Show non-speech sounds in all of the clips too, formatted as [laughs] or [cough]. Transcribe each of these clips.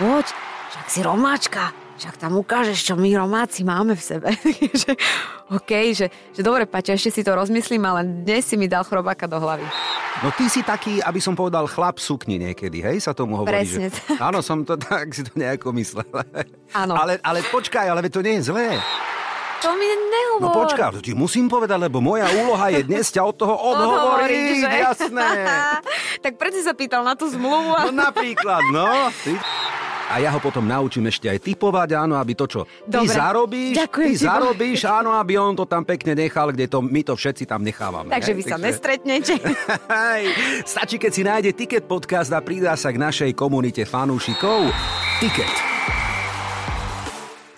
poď, však si romáčka, však tam ukážeš, čo my Romáci máme v sebe. [laughs] že, OK, že, že dobre, Paťa, ešte si to rozmyslím, ale dnes si mi dal chrobáka do hlavy. No ty si taký, aby som povedal, chlap sukni niekedy, hej, sa tomu hovorí. Presne že... Áno, som to [laughs] tak si to nejako myslel. Áno. Ale, ale počkaj, ale to nie je zlé. To mi nehovor. No počkaj, to ti musím povedať, lebo moja úloha je dnes ťa od toho odhovoriť, jasné. [laughs] tak prečo sa pýtal na tú zmluvu? No napríklad, no. Ty... A ja ho potom naučím ešte aj typovať, áno, aby to, čo ty Dobre. zarobíš, Ďakujem ty bo- zarobíš, áno, aby on to tam pekne nechal, kde to my to všetci tam nechávame. Takže hej? vy sa nestretnete. [laughs] Hej, stačí, keď si nájde Ticket podcast a pridá sa k našej komunite fanúšikov. Ticket.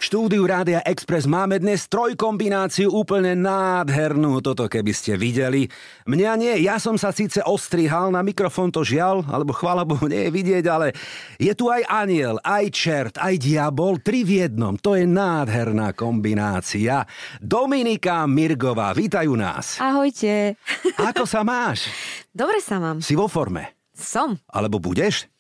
Štúdiu Rádia Express máme dnes trojkombináciu úplne nádhernú, toto keby ste videli. Mňa nie, ja som sa síce ostrihal, na mikrofón to žiaľ, alebo chvála Bohu nie je vidieť, ale je tu aj aniel, aj čert, aj diabol, tri v jednom. To je nádherná kombinácia. Dominika Mirgová, vítajú nás. Ahojte. Ako sa máš? Dobre sa mám. Si vo forme? Som. Alebo budeš?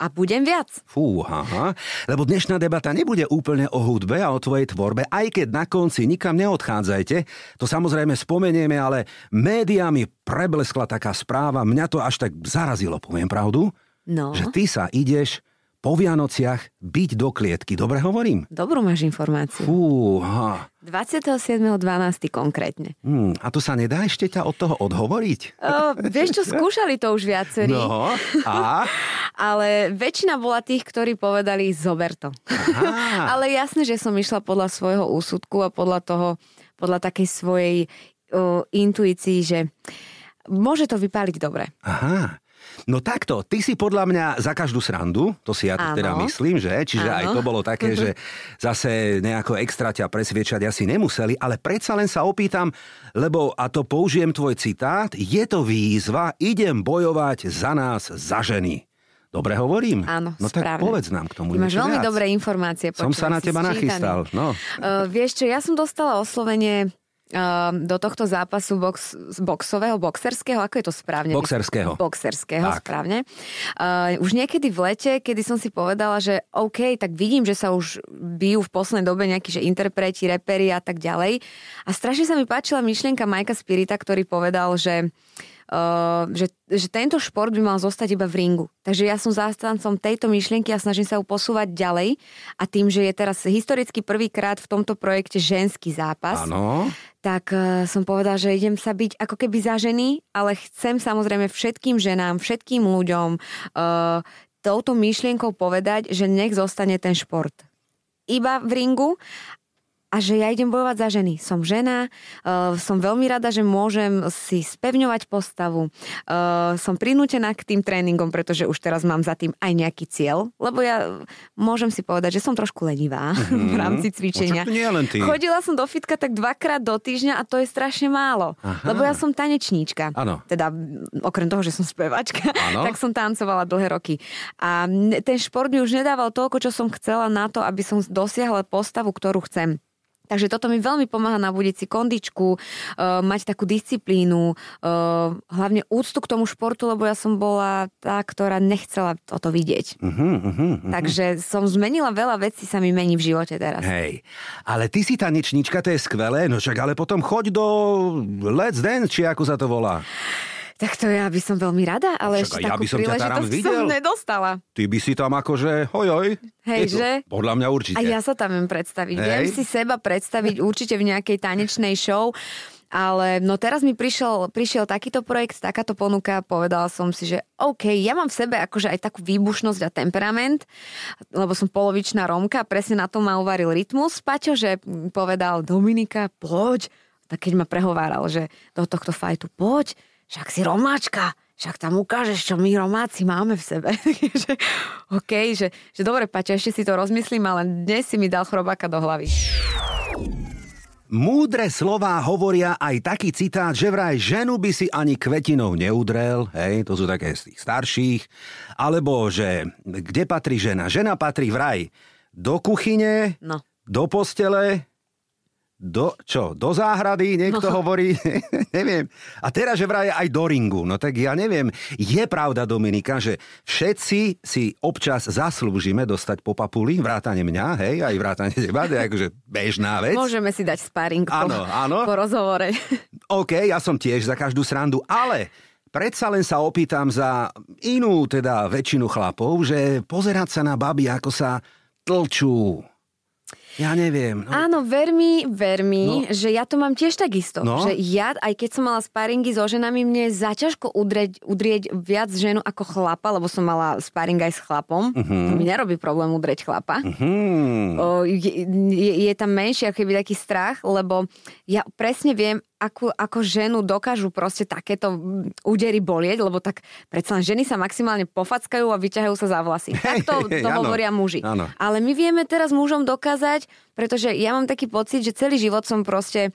A budem viac. Fú, aha. Lebo dnešná debata nebude úplne o hudbe a o tvojej tvorbe, aj keď na konci nikam neodchádzajte. To samozrejme spomenieme, ale médiami prebleskla taká správa. Mňa to až tak zarazilo, poviem pravdu. No, Že ty sa ideš po Vianociach byť do klietky. Dobre hovorím? dobrú máš informáciu. Fúha. 27.12. konkrétne. Hm, a to sa nedá ešte ťa od toho odhovoriť? O, vieš čo, skúšali to už viacerí, No, a? [laughs] ale väčšina bola tých, ktorí povedali zober to. [laughs] Ale jasné, že som išla podľa svojho úsudku a podľa toho, podľa takej svojej o, intuícii, že môže to vypáliť dobre. Aha. No takto, ty si podľa mňa za každú srandu, to si ja Áno. teda myslím, že? Čiže aj Áno. to bolo také, že [laughs] zase nejako extra ťa presviečať asi nemuseli, ale predsa len sa opýtam, lebo, a to použijem tvoj citát, je to výzva, idem bojovať za nás, za ženy. Dobre hovorím? Áno, No tak správne. povedz nám k tomu Ty máš veľmi viac. dobré informácie. Som sa na teba nachystal, no. Uh, vieš čo, ja som dostala oslovenie do tohto zápasu box, boxového, boxerského, ako je to správne? Boxerského. Boxerského, Tak. správne. Uh, už niekedy v lete, kedy som si povedala, že OK, tak vidím, že sa už bijú v poslednej dobe nejakí, že interpreti, reperi a tak ďalej. A strašne sa mi páčila myšlienka Majka Spirita, ktorý povedal, že Uh, že, že tento šport by mal zostať iba v ringu. Takže ja som zástancom tejto myšlienky a snažím sa ju posúvať ďalej. A tým, že je teraz historicky prvýkrát v tomto projekte ženský zápas, Áno. tak uh, som povedala, že idem sa byť ako keby za ženy, ale chcem samozrejme všetkým ženám, všetkým ľuďom uh, touto myšlienkou povedať, že nech zostane ten šport iba v ringu a že ja idem bojovať za ženy. Som žena, uh, som veľmi rada, že môžem si spevňovať postavu. Uh, som prinútená k tým tréningom, pretože už teraz mám za tým aj nejaký cieľ, lebo ja môžem si povedať, že som trošku lenivá [laughs] v rámci cvičenia. No, to nie len ty. Chodila som do fitka tak dvakrát do týždňa a to je strašne málo. Aha. Lebo ja som tanečníčka. Áno. Teda okrem toho, že som spevačka, [laughs] tak som tancovala dlhé roky. A ten šport mi už nedával toľko, čo som chcela na to, aby som dosiahla postavu, ktorú chcem. Takže toto mi veľmi pomáha nabudiť si kondičku, uh, mať takú disciplínu, uh, hlavne úctu k tomu športu, lebo ja som bola tá, ktorá nechcela toto vidieť. Uh-huh, uh-huh, uh-huh. Takže som zmenila veľa vecí, sa mi mení v živote teraz. Hej, ale ty si tanečníčka, to je skvelé, no však ale potom choď do Let's Dance, či ako sa to volá. Tak to ja by som veľmi rada, ale Však ešte ja takú by som príležitosť videl. som nedostala. Ty by si tam akože, hojoj. Hej, Je to- že? Podľa mňa určite. A ja sa tam viem predstaviť. Hej. Viem si seba predstaviť [laughs] určite v nejakej tanečnej show. Ale no teraz mi prišiel, prišiel takýto projekt, takáto ponuka, povedala som si, že OK, ja mám v sebe akože aj takú výbušnosť a temperament, lebo som polovičná Romka, presne na to ma uvaril rytmus. Paťo, že povedal Dominika, poď. Tak keď ma prehováral, že do tohto fajtu poď, však si Romáčka, však tam ukážeš, čo my Romáci máme v sebe. [laughs] že, OK, že, že dobre, Paťo, ešte si to rozmyslím, ale dnes si mi dal chrobáka do hlavy. Múdre slová hovoria aj taký citát, že vraj ženu by si ani kvetinou neudrel, hej, to sú také z tých starších, alebo že kde patrí žena? Žena patrí vraj do kuchyne, No. do postele, do, čo, do záhrady, niekto no. [laughs] hovorí, [laughs] neviem. A teraz, že vraj aj do ringu. No tak ja neviem. Je pravda, Dominika, že všetci si občas zaslúžime dostať po papuli, vrátane mňa, hej, aj vrátane teba, to je akože bežná vec. Môžeme si dať sparring áno, po, áno. po rozhovore. [laughs] OK, ja som tiež za každú srandu, ale predsa len sa opýtam za inú, teda väčšinu chlapov, že pozerať sa na baby, ako sa tlčú, ja neviem. No. Áno, ver mi, ver mi, no. že ja to mám tiež takisto. No. Že ja, aj keď som mala sparingy so ženami, mne je zaťažko udrieť, udrieť viac ženu ako chlapa, lebo som mala sparing aj s chlapom. Uh-huh. mi nerobí problém udrieť chlapa. Uh-huh. O, je, je, je tam menší ako keby taký strach, lebo ja presne viem, ako, ako ženu dokážu proste takéto údery bolieť, lebo tak predsa len ženy sa maximálne pofackajú a vyťahajú sa za vlasy. [laughs] Tak to, to hovoria muži. Ano. Ale my vieme teraz mužom dokázať, pretože ja mám taký pocit, že celý život som proste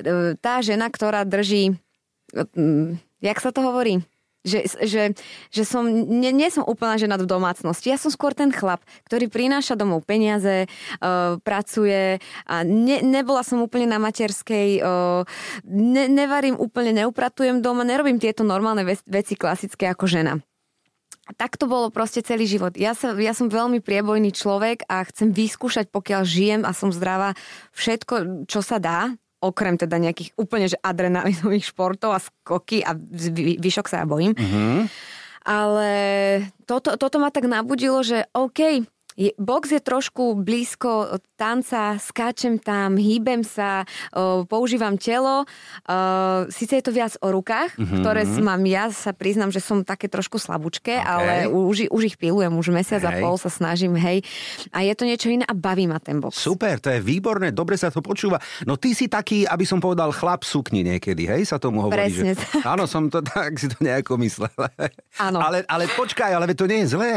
e, tá žena, ktorá drží jak sa to hovorí? že, že, že som, nie, nie som úplná žena v domácnosti. Ja som skôr ten chlap, ktorý prináša domov peniaze, uh, pracuje a ne, nebola som úplne na materskej, uh, ne, nevarím úplne, neupratujem doma, nerobím tieto normálne veci klasické ako žena. Tak to bolo proste celý život. Ja, sa, ja som veľmi priebojný človek a chcem vyskúšať, pokiaľ žijem a som zdravá, všetko, čo sa dá, okrem teda nejakých úplne že adrenalinových športov a skoky a vyšok sa ja bojím. Mm-hmm. Ale toto, toto ma tak nabudilo, že OK, je, box je trošku blízko tanca, skáčem tam, hýbem sa, o, používam telo. O, Sice je to viac o rukách, mm-hmm. ktoré mám ja, sa priznam, že som také trošku slabúčke, okay. ale už, už ich pilujem, už mesiac hej. a pol sa snažím, hej. A je to niečo iné a baví ma ten box. Super, to je výborné, dobre sa to počúva. No ty si taký, aby som povedal, chlap sukni niekedy, hej, sa tomu hovorí. Presne. Že... Áno, som to [laughs] tak si to nejako myslel. Áno. Ale, ale počkaj, ale to nie je zlé.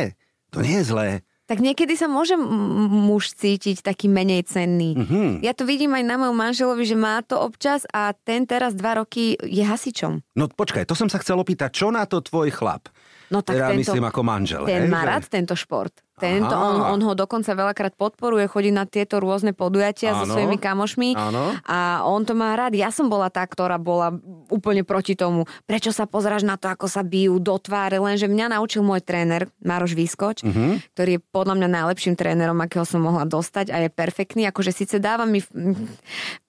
To nie je zlé. Tak niekedy sa môže muž cítiť taký menej cenný. Mm-hmm. Ja to vidím aj na mojom manželovi, že má to občas a ten teraz dva roky je hasičom. No počkaj, to som sa chcel opýtať, čo na to tvoj chlap? No tak teda tento, myslím ako manžel. Ten hej, má že... rád tento šport. Tento, on, on ho dokonca veľakrát podporuje, chodí na tieto rôzne podujatia Áno. so svojimi kamošmi Áno. a on to má rád. Ja som bola tá, ktorá bola úplne proti tomu. Prečo sa pozráš na to, ako sa bijú do tváre? Lenže mňa naučil môj tréner Maroš Výskoč, uh-huh. ktorý je podľa mňa najlepším trénerom, akého som mohla dostať a je perfektný. Akože síce dáva mi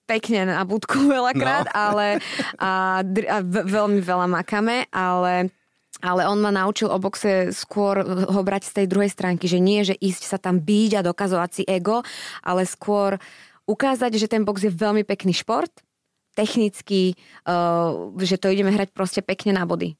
pekne na budku [laughs] veľakrát, no. ale a, a veľmi veľa makame, ale ale on ma naučil o boxe skôr ho brať z tej druhej stránky, že nie, že ísť sa tam byť a dokazovať si ego, ale skôr ukázať, že ten box je veľmi pekný šport, technický, uh, že to ideme hrať proste pekne na body.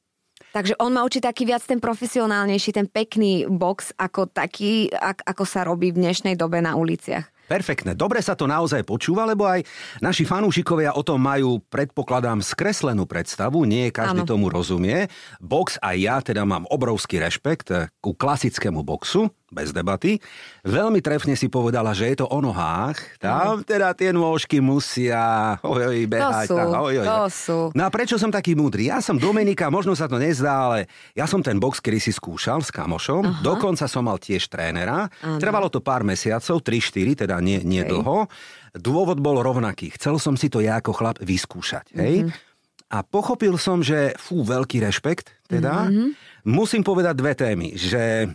Takže on ma učí taký viac ten profesionálnejší, ten pekný box, ako taký, ako sa robí v dnešnej dobe na uliciach. Perfektné. Dobre sa to naozaj počúva, lebo aj naši fanúšikovia o tom majú, predpokladám, skreslenú predstavu. Nie každý ano. tomu rozumie. Box aj ja teda mám obrovský rešpekt ku klasickému boxu bez debaty. Veľmi trefne si povedala, že je to o nohách. Tam teda tie nôžky musia oj, oj, behať. To sú, tam, oj, oj, to sú. No a prečo som taký múdry? Ja som Dominika, možno sa to nezdá, ale ja som ten box kedy si skúšal s kamošom. Aha. Dokonca som mal tiež trénera. Aha. Trvalo to pár mesiacov, 3-4, teda nie, nie okay. dlho. Dôvod bol rovnaký. Chcel som si to ja ako chlap vyskúšať. Hej? Mm-hmm. A pochopil som, že fú, veľký rešpekt teda. Mm-hmm. Musím povedať dve témy, že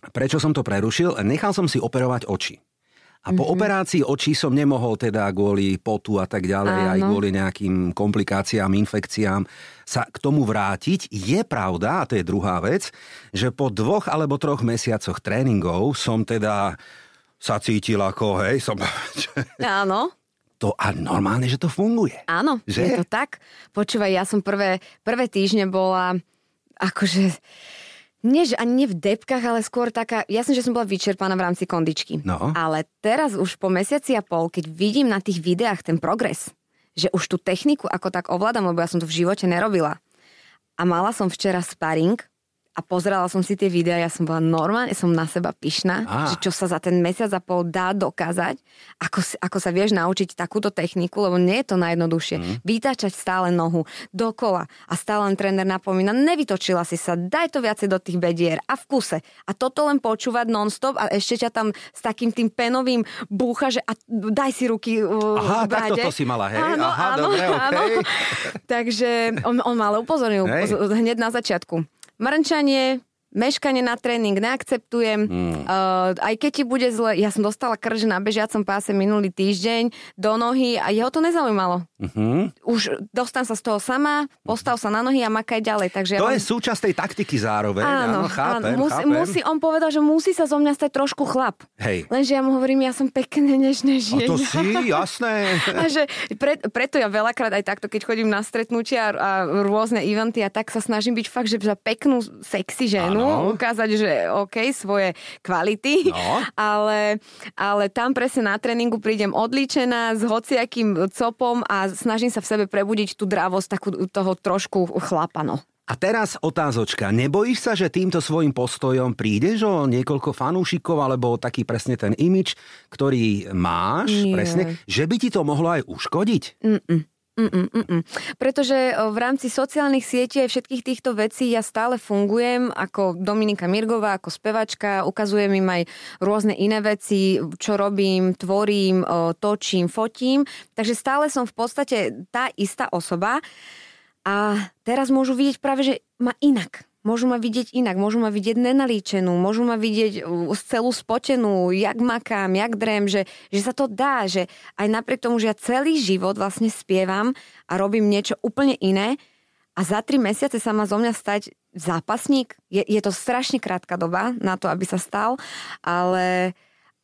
Prečo som to prerušil? Nechal som si operovať oči. A po mm-hmm. operácii očí som nemohol teda kvôli potu a tak ďalej, Áno. aj kvôli nejakým komplikáciám, infekciám sa k tomu vrátiť. Je pravda, a to je druhá vec, že po dvoch alebo troch mesiacoch tréningov som teda sa cítil ako, hej, som... [laughs] Áno. To a normálne, že to funguje. Áno, že? je to tak. Počúvaj, ja som prvé, prvé týždne bola akože nie, že ani nie v depkách, ale skôr taká... Ja som, že som bola vyčerpaná v rámci kondičky. No. Ale teraz už po mesiaci a pol, keď vidím na tých videách ten progres, že už tú techniku ako tak ovládam, lebo ja som to v živote nerobila. A mala som včera sparring a pozerala som si tie videá, ja som bola normálne, som na seba pyšná, Á. že čo sa za ten mesiac a pol dá dokázať, ako, ako sa vieš naučiť takúto techniku, lebo nie je to najjednoduchšie. Mm. Vytáčať stále nohu dokola a stále len tréner napomína, nevytočila si sa, daj to viacej do tých bedier a v kuse. A toto len počúvať non-stop a ešte ťa tam s takým tým penovým búcha, že a daj si ruky uh, Aha, v takto brade. to si mala, hej? Áno, Aha, áno, dobre, okej. áno. [laughs] Takže on, on ma ale upozornil upozor- hneď na začiatku. Mrnčanie, meškanie na tréning neakceptujem. Mm. Uh, aj keď ti bude zle, ja som dostala krž na bežiacom páse minulý týždeň do nohy a jeho to nezaujímalo. Mhm. Už dostan sa z toho sama, postav sa na nohy a makaj ďalej. Takže ja To mám... je súčasť tej taktiky zároveň. Áno, chápem, áno. Musí, chápem. musí, on povedal, že musí sa zo mňa stať trošku chlap. Hej. Lenže ja mu hovorím, ja som pekne nežné A žien. to si, jasné. [laughs] A že pre, preto ja veľakrát aj takto, keď chodím na stretnutia a, a rôzne eventy a tak sa snažím byť fakt, že za peknú, sexy ženu, Áno. Ukázať, že OK, svoje kvality, No. [laughs] ale, ale tam presne na tréningu prídem odlíčená s hociakým copom a snažím sa v sebe prebudiť tú dravosť takú toho trošku chlapano. A teraz otázočka. Nebojíš sa, že týmto svojim postojom prídeš o niekoľko fanúšikov alebo taký presne ten imič, ktorý máš, Nie. presne, že by ti to mohlo aj uškodiť? Mm-mm, mm-mm. Pretože o, v rámci sociálnych sietí aj všetkých týchto vecí ja stále fungujem ako Dominika Mirgová, ako spevačka, ukazujem im aj rôzne iné veci, čo robím, tvorím, točím, fotím. Takže stále som v podstate tá istá osoba a teraz môžu vidieť práve, že ma inak. Môžu ma vidieť inak, môžu ma vidieť nenalíčenú, môžu ma vidieť celú spotenú, jak makám, jak drem, že, že sa to dá, že aj napriek tomu, že ja celý život vlastne spievam a robím niečo úplne iné a za tri mesiace sa má zo mňa stať zápasník. Je, je to strašne krátka doba na to, aby sa stal, ale,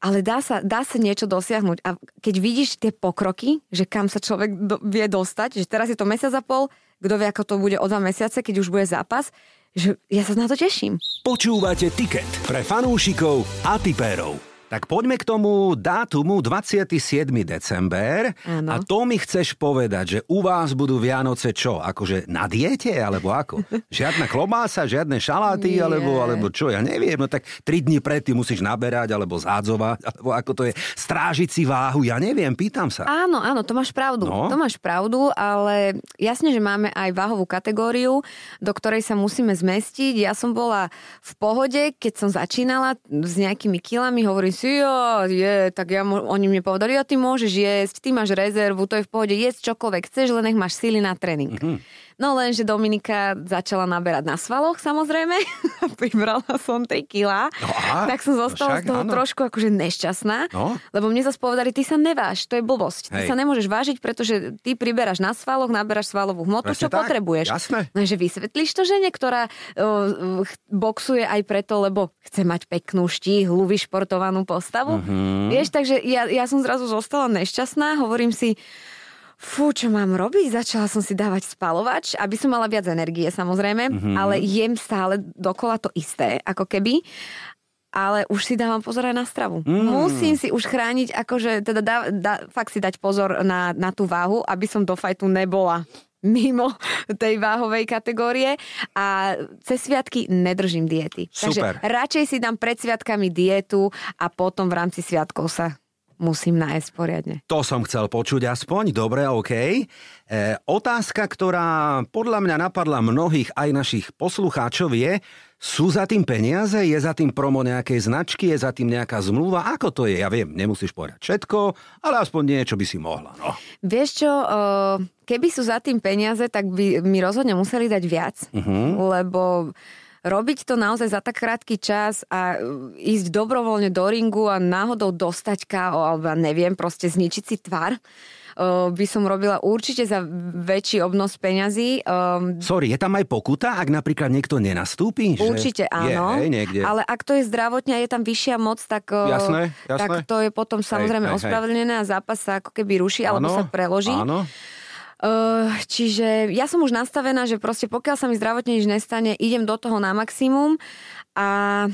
ale dá, sa, dá sa niečo dosiahnuť. A keď vidíš tie pokroky, že kam sa človek do, vie dostať, že teraz je to mesiac a pol, kto vie, ako to bude o dva mesiace, keď už bude zápas, že ja sa na to teším. Počúvate Ticket pre fanúšikov a tipérov. Tak poďme k tomu dátumu 27. december. Áno. A to mi chceš povedať, že u vás budú Vianoce čo? Akože na diete? Alebo ako? [laughs] Žiadna klobása, žiadne šaláty? Nie. Alebo, alebo čo? Ja neviem. No tak 3 dní predtým musíš naberať, alebo zádzovať, alebo ako to je. Strážiť si váhu. Ja neviem, pýtam sa. Áno, áno, to máš pravdu. No. To máš pravdu, ale jasne, že máme aj váhovú kategóriu, do ktorej sa musíme zmestiť. Ja som bola v pohode, keď som začínala s nejakými kilami, hovorím si, jo, je, tak ja, oni mne povedali, ja ty môžeš jesť, ty máš rezervu, to je v pohode, jesť čokoľvek chceš, len nech máš síly na tréning. Mm-hmm. No lenže Dominika začala naberať na svaloch, samozrejme. [laughs] Pribrala som 3 kila. No tak som no zostala však z toho áno. trošku akože nešťastná. No. Lebo mne zase povedali, ty sa neváž, to je blbosť. Ty Hej. sa nemôžeš vážiť, pretože ty priberáš na svaloch, naberáš svalovú hmotu, Presne čo tak, potrebuješ. jasné. No že vysvetlíš to žene, ktorá uh, boxuje aj preto, lebo chce mať peknú štíhlu, vyšportovanú postavu. Mhm. Vieš, takže ja, ja som zrazu zostala nešťastná, hovorím si, fú, čo mám robiť? Začala som si dávať spalovač, aby som mala viac energie samozrejme, Mhm. ale jem stále dokola to isté, ako keby ale už si dávam pozor aj na stravu. Mm. Musím si už chrániť, akože teda dá, dá, fakt si dať pozor na, na tú váhu, aby som do fajtu nebola mimo [laughs] tej váhovej kategórie a cez sviatky nedržím diety. Super. Takže radšej si dám pred sviatkami dietu a potom v rámci sviatkov sa musím nájsť poriadne. To som chcel počuť aspoň, dobre, OK. E, otázka, ktorá podľa mňa napadla mnohých aj našich poslucháčov je, sú za tým peniaze, je za tým promo nejakej značky, je za tým nejaká zmluva, ako to je? Ja viem, nemusíš povedať všetko, ale aspoň niečo by si mohla. No. Vieš čo, eh, keby sú za tým peniaze, tak by mi rozhodne museli dať viac, lebo robiť to naozaj za tak krátky čas a eh, ísť dobrovoľne do ringu a náhodou dostať KO, alebo neviem, proste zničiť si tvar, eh, by som robila určite za väčší obnos peňazí. eh, Sorry, je tam aj pokuta, ak napríklad niekto nenastúpi? Že Určite áno, Je, hej, niekde. ale ak to je zdravotne a je tam vyššia moc, tak, Jasné, jasné. tak to je potom samozrejme hej, hej. ospravedlnené a zápas sa ako keby ruší alebo sa preloží. Áno. Uh, čiže ja som už nastavená, že proste pokiaľ sa mi zdravotne nič nestane, idem do toho na maximum a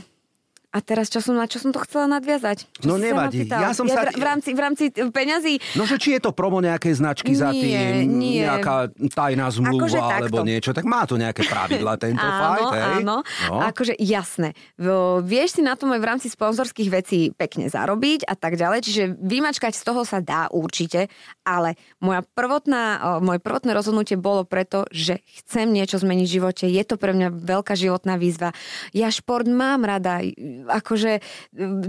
A teraz čo som, na čo som to chcela nadviazať? Čo No nevadí. Ja som ja sa- v, rámci, v rámci peňazí No, že či je to promo nejaké značky za Nie, tým, nie. nejaká tajná zmluva Akože alebo takto. niečo, tak má to nejaké pravidla tento áno, fight, hej? áno, No. akože jasné. Vieš si na tom aj v rámci sponzorských vecí pekne zarobiť a tak ďalej, čiže vymačkať z toho sa dá určite, ale moja prvotná, moje prvotné rozhodnutie bolo preto, že chcem niečo zmeniť v živote, je to pre mňa veľká životná výzva. Ja šport mám rada, akože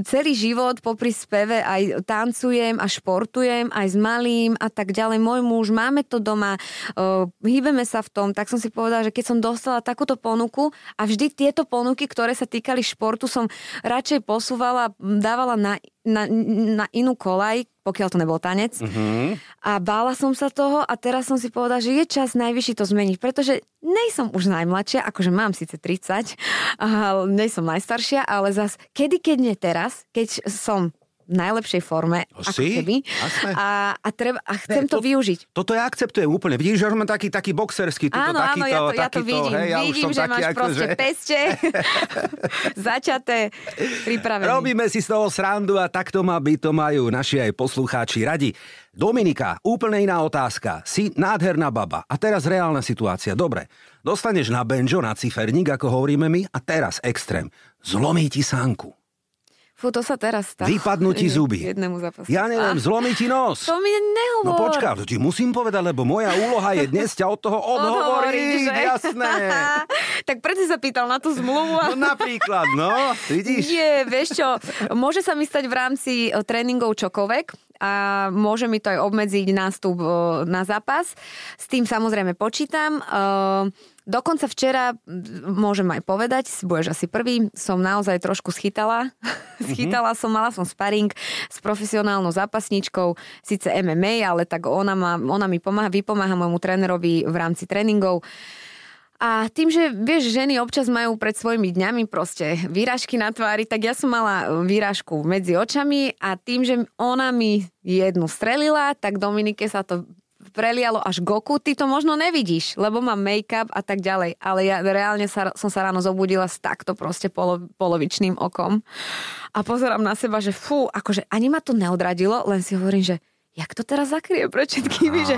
celý život popri speve aj tancujem a športujem aj s malým a tak ďalej. Môj muž, máme to doma, uh, hýbeme sa v tom, tak som si povedala, že keď som dostala takúto ponuku a vždy tieto ponuky, ktoré sa týkali športu, som radšej posúvala, dávala na, na, na inú kolaj, pokiaľ to nebol tanec. Mhm. A bála som sa toho a teraz som si povedala, že je čas najvyšší to zmeniť, pretože nejsom už najmladšia, akože mám síce 30, a nejsom najstaršia, ale zas kedy, keď nie teraz, keď som najlepšej forme, No ako si, keby. jasné. A, a, treba, a chcem Ne, to, to- využiť. Toto ja akceptujem úplne. Vidíš, že už mám taký, taký boxerský, tuto, Áno, takýto, áno, ja to, ja to takýto, vidím. hej, ja vidím, že taký, máš ako, proste že... peste, [laughs] začaté, pripravené. Robíme si z toho srandu a tak to má byť, to majú naši aj poslucháči radi. Dominika, úplne iná otázka. Si nádherná baba. A teraz reálna situácia. Dobre, dostaneš na benžo, na ciferník, ako hovoríme my, a teraz extrém. Zlomí ti sánku. Fú, to sa teraz stalo. Vypadnú ti [laughs] zuby. Jednému zápasu. Ja neviem, zlomí ti nos. To mi No nehovor. počká, to ti musím povedať, lebo moja úloha je dnes ťa od toho [laughs] odhovoriť, jasné. [laughs] tak preto si sa pýtal na tú zmluvu. No napríklad, no, vidíš? Nie, vieš čo, môže sa mi stať v rámci e, tréningov čokoľvek a môže mi to aj obmedziť nástup e, na zápas. S tým samozrejme počítam. Dokonca včera, môžem aj povedať, budeš asi prvý, som naozaj trošku schytala. [laughs] schytala som, mala som sparring s profesionálnou zápasníčkou, síce MMA, ale tak ona, ma, ona mi pomáha, vypomáha môjmu trénerovi v rámci tréningov. A tým, že vieš, ženy občas majú pred svojimi dňami proste výražky na tvári, tak ja som mala e, výražku medzi očami a tým, že ona mi jednu strelila, tak Dominike sa to prelialo až goku, ty to možno nevidíš, lebo mám make-up a tak ďalej, ale ja reálne sa, som sa ráno zobudila s takto proste polo, polovičným okom a pozerám na seba, že fú, akože ani ma to neodradilo, len si hovorím, že jak to teraz zakrie pred všetkými, že.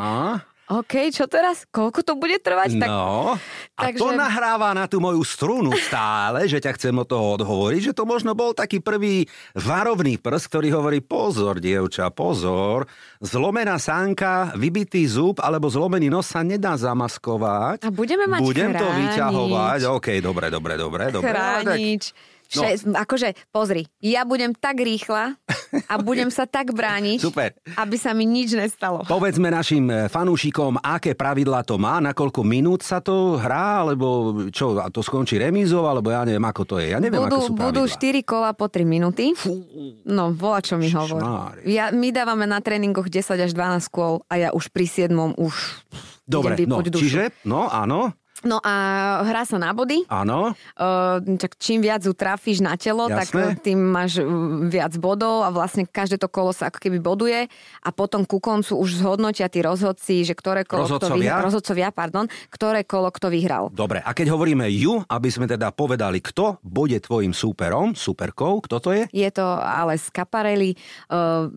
OK, čo teraz? Koľko to bude trvať? Tak No, a takže- to nahráva na tú moju strunu stále, že ťa chcem od toho odhovoriť, že to možno bol taký prvý varovný prst, ktorý hovorí pozor, dievča, pozor, zlomená sánka, vybitý zub alebo zlomený nos sa nedá zamaskovať. A budeme mať Budem to chránič. vyťahovať. OK, dobre, dobre, dobre. dobre ale tak- chránič. Vše, No. Akože, pozri, ja budem tak rýchla a [laughs] budem sa tak brániť, Super. aby sa mi nič nestalo. Povedzme našim e, fanúšikom, aké pravidlá to má, na koľko minút sa to hrá, alebo čo, a to skončí remízou, alebo ja neviem, ako to je. Ja neviem, budú, ako sú budú pravidlá. 4 kola po 3 minúty. No, volá, čo mi hovor. Šmári. Ja, my dávame na tréningoch 10 až 12 kôl a ja už pri 7 už Dobre, no, dušu. čiže, no áno, No a hrá sa na body. áno, tak čím viac ju trafíš na telo, Jasné. tak uh, tým máš uh, viac bodov a vlastne každé to kolo sa ako keby boduje a potom ku koncu už zhodnotia tí rozhodci, že ktoré kolo kto Rozhodcovia? vyhral, rozhodcovia, pardon, ktoré kolo kto vyhral. dobre. A keď hovoríme ju, aby sme teda povedali, kto bude tvojim súperom, superkou, kto to je? Je to ale z Kaparely, uh,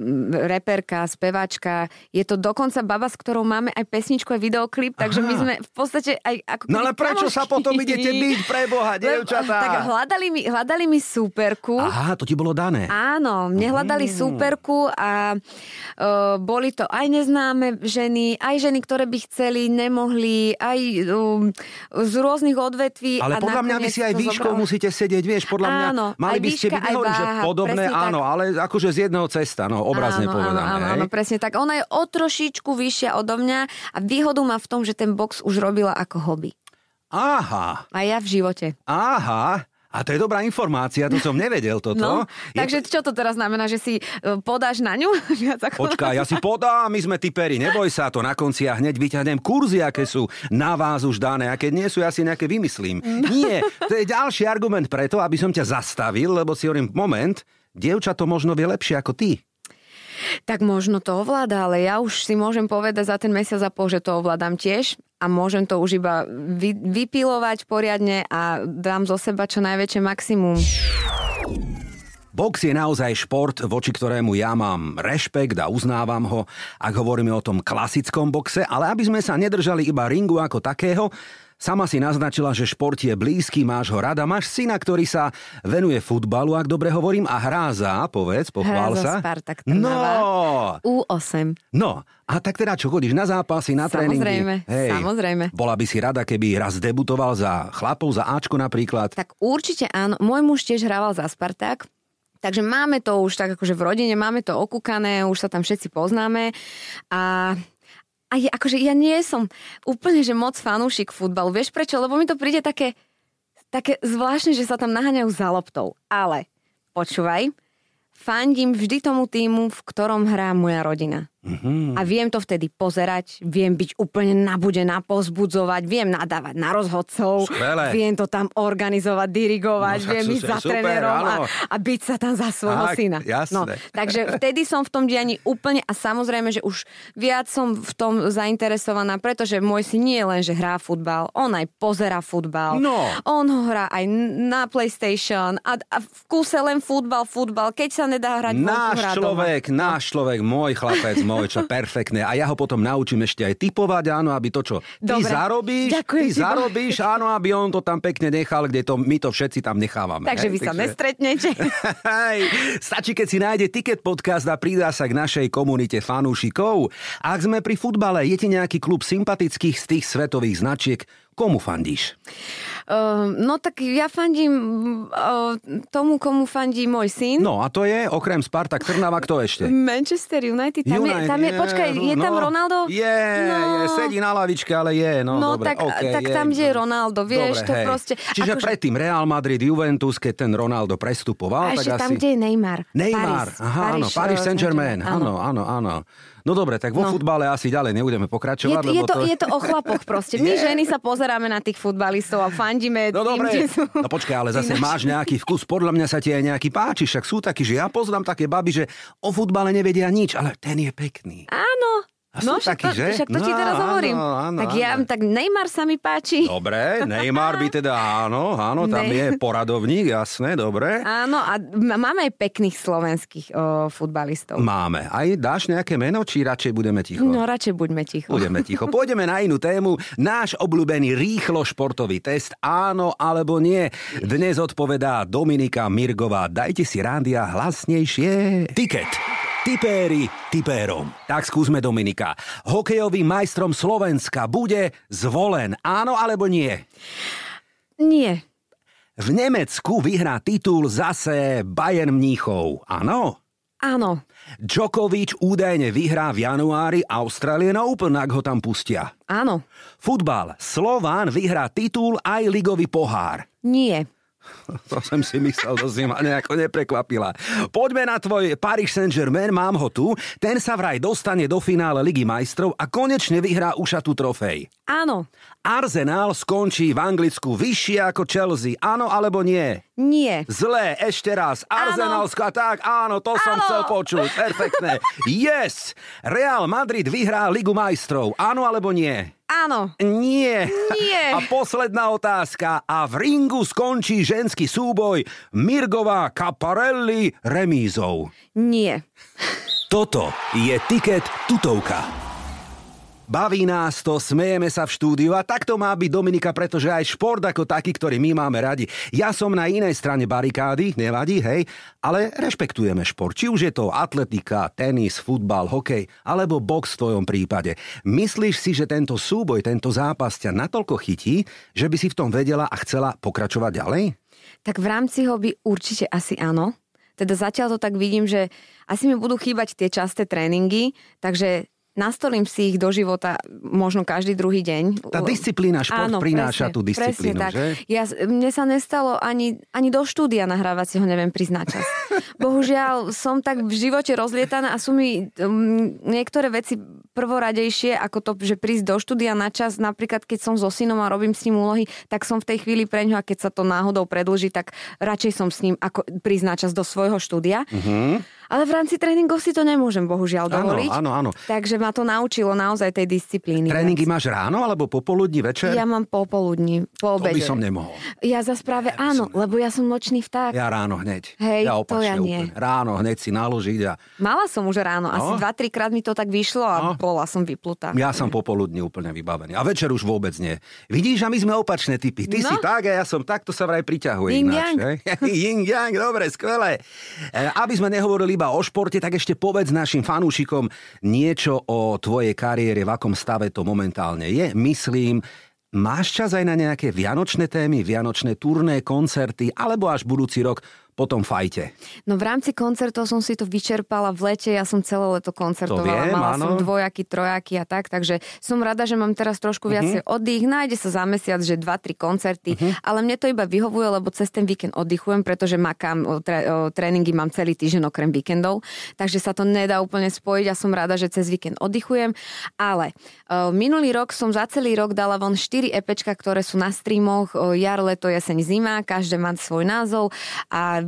reperka, speváčka. Je to dokonca baba, s ktorou máme aj pesničku, aj videoklip, takže my Aha. sme v podstate aj ako No ale prečo sa kamošky. potom idete byť pre Boha, dievčatá? Tak hľadali mi, hľadali mi súperku. Aha, to ti bolo dané. Áno, mne hľadali Mm. súperku a uh, boli to aj neznáme ženy, aj ženy, ktoré by chceli, nemohli, aj um, z rôznych odvetví. Ale a podľa mňa vy si aj výškou musíte sedieť, vieš, podľa mňa Áno, mali by ste byť, nehovorím, že podobné, presne tak. áno, ale akože z jedného cesta, no, obrazne áno, povedané. Áno, áno, presne tak. Ona je o trošičku vyššia odo mňa a výhodu má v tom, že ten box už robila ako hobby. Aha, A ja v živote. aha. A to je dobrá informácia, to som nevedel toto. No, Je- takže čo to teraz znamená, že si e, podáš na ňu? [laughs] Počkaj, ja si podám, my sme typeri, neboj sa to na konci a hneď vyťahnem kurzy, aké sú na vás už dané a keď nie sú, ja si nejaké vymyslím. Nie, to je ďalší argument preto, aby som ťa zastavil, lebo si hovorím, moment, dievča to možno vie lepšie ako ty. Tak možno to ovláda, ale ja už si môžem povedať za ten mesiac a pol, že to ovládam tiež a môžem to už iba vy, vypilovať poriadne a dám zo seba čo najväčšie maximum. Box je naozaj šport, voči ktorému ja mám rešpekt a uznávam ho, ak hovoríme o tom klasickom boxe, ale aby sme sa nedržali iba ringu ako takého, Sama si naznačila, že šport je blízky, máš ho rada. Máš syna, ktorý sa venuje futbalu, ak dobre hovorím, a hrá za, povedz, pochvál sa. Spartak no! U8. No, a tak teda čo, chodíš na zápasy, na tréningy? Samozrejme, Hej, samozrejme. Bola by si rada, keby raz debutoval za chlapov, za Ačko napríklad? Tak určite áno. Môj muž tiež hrával za Spartak. Takže máme to už tak akože v rodine, máme to okúkané, už sa tam všetci poznáme a a je, akože ja nie som úplne, že moc fanúšik futbalu. Vieš prečo? Lebo mi to príde také, také zvláštne, že sa tam naháňajú za loptou. Ale počúvaj, fandím vždy tomu týmu, v ktorom hrá moja rodina. Mm-hmm. A viem to vtedy pozerať, viem byť úplne nabudená, pozbudzovať, viem nadávať na rozhodcov, Skvelé. viem to tam organizovať, dirigovať, no, viem ísť za super, trénerom a, a byť sa tam za svojho tak, syna. Jasné. No, takže vtedy som v tom dianí úplne a samozrejme, že už viac som v tom zainteresovaná, pretože môj syn nie len, že hrá futbal, on aj pozera futbal. No. On ho hrá aj na PlayStation a, a v kúse len futbal, futbal. Keď sa nedá hrať, náš človek, doma. náš človek, môj chlapec, môj Oj, čo perfektné. A ja ho potom naučím ešte aj typovať, áno, aby to, čo ty Dobre. zarobíš, Ďakujem ty zarobíš, áno, aby on to tam pekne nechal, kde to my to všetci tam nechávame. Takže hej? vy sa nestretnete. [laughs] Stačí, keď si nájde Ticket podcast a pridá sa k našej komunite fanúšikov. Ak sme pri futbale, je ti nejaký klub sympatických z tých svetových značiek, komu fandíš? Uh, no tak ja fandím uh, tomu, komu fandí môj syn. No a to je, okrem Spartak Trnava, kto ešte? Manchester United. Tam, United, je, tam je, počkaj, je no, tam Ronaldo? Je, no. je, sedí na lavičke, ale je, no, No dobre, tak, okay, tak je, tam je no. Ronaldo, vieš, dobre, to hej. proste... Čiže akože- predtým Real Madrid, Juventus, keď ten Ronaldo prestupoval, A tak ešte asi... tam, kde je Neymar. Neymar, Paris. aha, áno, Paris, Paris eh, Saint-Germain, áno, áno, áno. No dobre, tak vo No. futbale asi ďalej nebudeme Je, pokračovať, je, lebo to, je to o chlapoch proste. My [laughs] Je. ženy sa pozeráme na tých futbalistov a fandíme No tým, dobre, [laughs] sú... no počkaj, ale zase Ináč. máš nejaký vkus, podľa mňa sa ti aj nejaký páči, však sú takí, že ja poznám také baby, že o futbale nevedia nič, ale ten je pekný. Áno. A no, však takí, to, že? však to ti No, teraz áno, hovorím. áno, tak ja, áno. tak Neymar sa mi páči. Dobre, Neymar by teda áno, áno, tam Ne. je poradovník, jasné, dobre. Áno, a máme aj pekných slovenských o, futbalistov. Máme. Aj dáš nejaké meno, či radšej budeme ticho? No, radšej buďme ticho. Budeme ticho. Pôjdeme na inú tému. Náš obľúbený rýchlo športový test. Áno alebo nie. Dnes odpovedá Dominika Mirgová. Dajte si rádia hlasnejšie. Tiket. Tipéri tipérom. Tak skúsme Dominika. Hokejovým majstrom Slovenska bude zvolen. Áno alebo nie? Nie. V Nemecku vyhrá titul zase Bayern Mníchov. Áno? Áno. Djokovic údajne vyhrá v januári Australian Open, ak ho tam pustia. Áno. Futbal. Slován vyhrá titul aj ligový pohár. Nie. [laughs] To som si myslel, to si ma nejako neprekvapila. Poďme na tvoj Paris Saint-Germain, mám ho tu. Ten sa vraj dostane do finále Ligy majstrov a konečne vyhrá ušatú trofej. Áno. Arsenal skončí v Anglicku vyššie ako Chelsea. Áno alebo nie? Nie. Zlé, ešte raz. Arsenalská, tak áno, to som Áno. chcel počuť. Perfektné. [laughs] Yes! Real Madrid vyhrá Ligu majstrov. Áno alebo nie? Áno. Nie. Nie. A posledná otázka. A v ringu skončí ženský súboj Mirgová Caparelli remízou. Nie. Toto je tiket tutovka. Baví nás to, smejeme sa v štúdiu a takto má byť Dominika, pretože aj šport ako taký, ktorý my máme radi. Ja som na inej strane barikády, nevadí, hej, ale rešpektujeme šport. Či už je to atletika, tenis, futbal, hokej alebo box v tvojom prípade. Myslíš si, že tento súboj, tento zápas ťa natoľko chytí, že by si v tom vedela a chcela pokračovať ďalej? Tak v rámci hobby určite asi áno. Teda zatiaľ to tak vidím, že asi mi budú chýbať tie časté tréningy, takže nastolím si ich do života možno každý druhý deň. Tá disciplína, šport Áno, prináša presne, tú disciplínu, presne tak. že? Ja, mne sa nestalo ani, ani do štúdia nahrávacieho neviem priznať čas. [laughs] Bohužiaľ, som tak v živote rozlietaná a sú mi um, niektoré veci prvoradejšie, ako to, že prísť do štúdia na čas, napríklad keď som so synom a robím s ním úlohy, tak som v tej chvíli pre ňo a keď sa to náhodou predlží, tak radšej som s ním ako prísť na čas do svojho štúdia. Mhm. Ale v rámci tréningov si to nemôžem bohužiaľ dovoliť. Áno, áno, áno. Takže ma to naučilo naozaj tej disciplíny. Tréningy máš ráno alebo popoludní večer? Ja mám popoludní, po to obede. by som nemohol. Ja za práve Ja áno, som- lebo ja som nočný vták. Ja ráno hneď. Hej, ja to opačne ja nie. úplne. Ráno hneď si naložiť a Mala som už ráno, asi No. 2-3 krát mi to tak vyšlo a No. bola som vyplutá. ja som popoludní úplne vybavený. A večer už vôbec nie. Vidíš, a my sme opačné typy. Ty No. si tak a ja som tak, to sa vraj priťahuje. Yin ináč, yang, [laughs] dobre, skvelé. E, Aby sme nehovorili iba o športe, tak ešte povedz našim fanúšikom niečo o tvojej kariére, v akom stave to momentálne je. Myslím, máš čas aj na nejaké vianočné témy, vianočné turné, koncerty, alebo až budúci rok po tom fajte. No v rámci koncertov som si to vyčerpala v lete, ja som celé leto koncertovala, To viem, mala áno. som dvojaky, trojaky a tak, takže som rada, že mám teraz trošku viacej Mhm. oddych, nájde sa za mesiac, že 2-3 koncerty, ale mne to iba vyhovuje, lebo cez ten víkend oddychujem, pretože makám, o, tre, o, tréningy mám celý týždeň okrem víkendov, takže sa to nedá úplne spojiť a som rada, že cez víkend oddychujem, ale o, minulý rok som za celý rok dala von 4 EPčka, ktoré sú na streamoch, o, jar, leto, jeseň, zima, každé má svoj názov a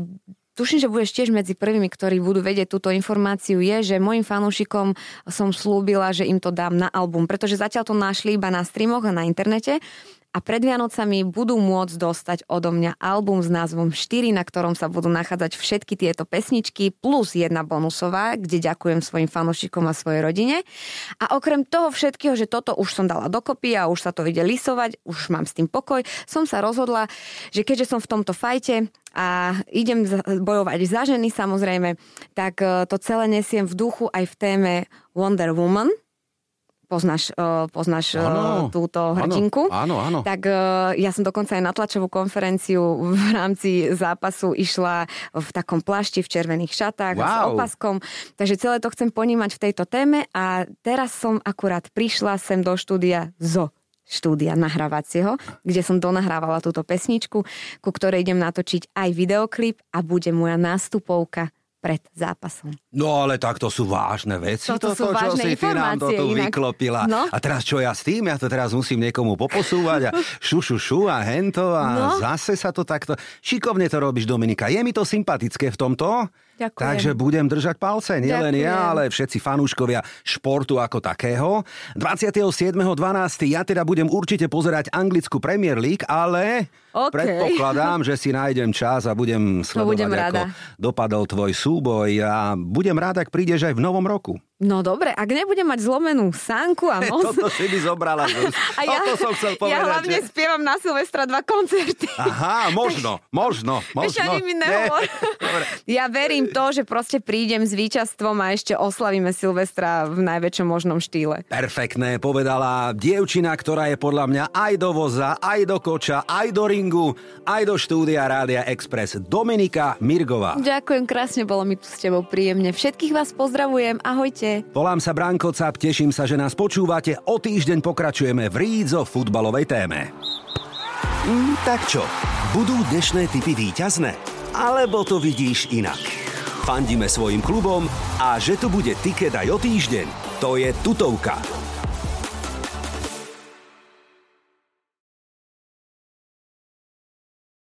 Tuším, že budeš tiež medzi prvými, ktorí budú vedieť túto informáciu, je, že mojim fanúšikom som slúbila, že im to dám na album, pretože zatiaľ to našli iba na streamoch a na internete a pred Vianocami budú môcť dostať odo mňa album s názvom 4, na ktorom sa budú nachádzať všetky tieto pesničky plus jedna bonusová, kde ďakujem svojim fanúšikom a svojej rodine. A okrem toho všetkého, že toto už som dala dokopy a už sa to ide lisovať, už mám s tým pokoj, som sa rozhodla, že keďže som v tomto fajte a idem bojovať za ženy samozrejme, tak e, to celé nesiem v duchu aj v téme Wonder Woman. Poznáš, e, poznáš e, Áno, túto hrdinku? áno, áno. Tak e, ja som dokonca aj na tlačovú konferenciu v [laughs] rámci zápasu išla v takom plášti v červených šatách a s Wow. opaskom. Takže celé to chcem ponímať v tejto téme a teraz som akurát prišla sem do štúdia zo štúdia nahrávacieho, kde som donahrávala túto pesničku, ku ktorej idem natočiť aj videoklip a bude moja nástupovka pred zápasom. No ale tak to sú vážne veci. Toto sú čo si ty nám to tu inak. vyklopila. No. A teraz čo ja s tým? Ja to teraz musím niekomu poposúvať a [laughs] šu, šu, šu a hento a No. zase sa to takto... Šikovne to robíš, Dominika. Je mi to sympatické v tomto. Ďakujem. Takže budem držať palce. Nielen ja, ale všetci fanúškovia športu ako takého. 27.12. ja teda budem určite pozerať anglickú Premier League, ale OK. predpokladám, že si nájdem čas a budem sledovať, budem ako rada. dopadol tvoj súboj a budem rád, ak prídeš aj v novom roku. No dobre, ak nebudem mať zlomenú sánku a [laughs] nos... Toto si mi zobrala. [laughs] A ja, Toto som chcel povedať. ja hlavne že... spievam na Silvestra dva koncerty. Aha, [laughs] možno, možno, možno. ani mi. Ja verím to, že proste prídem s víťazstvom a ešte oslavíme Silvestra v najväčšom možnom štýle. Perfektné, povedala dievčina, ktorá je podľa mňa aj do voza, aj do koča, aj do ringu, aj do štúdia Rádia Express. Dominika Mirgová. Ďakujem krásne, bolo mi tu s tebou príjemne. Všetkých vás pozdravujem, ahojte. Volám sa Branko Cap, teším sa, že nás počúvate. O týždeň pokračujeme v Rídzo futbalovej téme. Mm, tak čo, budú dnešné typy víťazné? Alebo to vidíš inak? Fandíme svojim klubom a že tu bude tiket aj o týždeň, to je tutovka.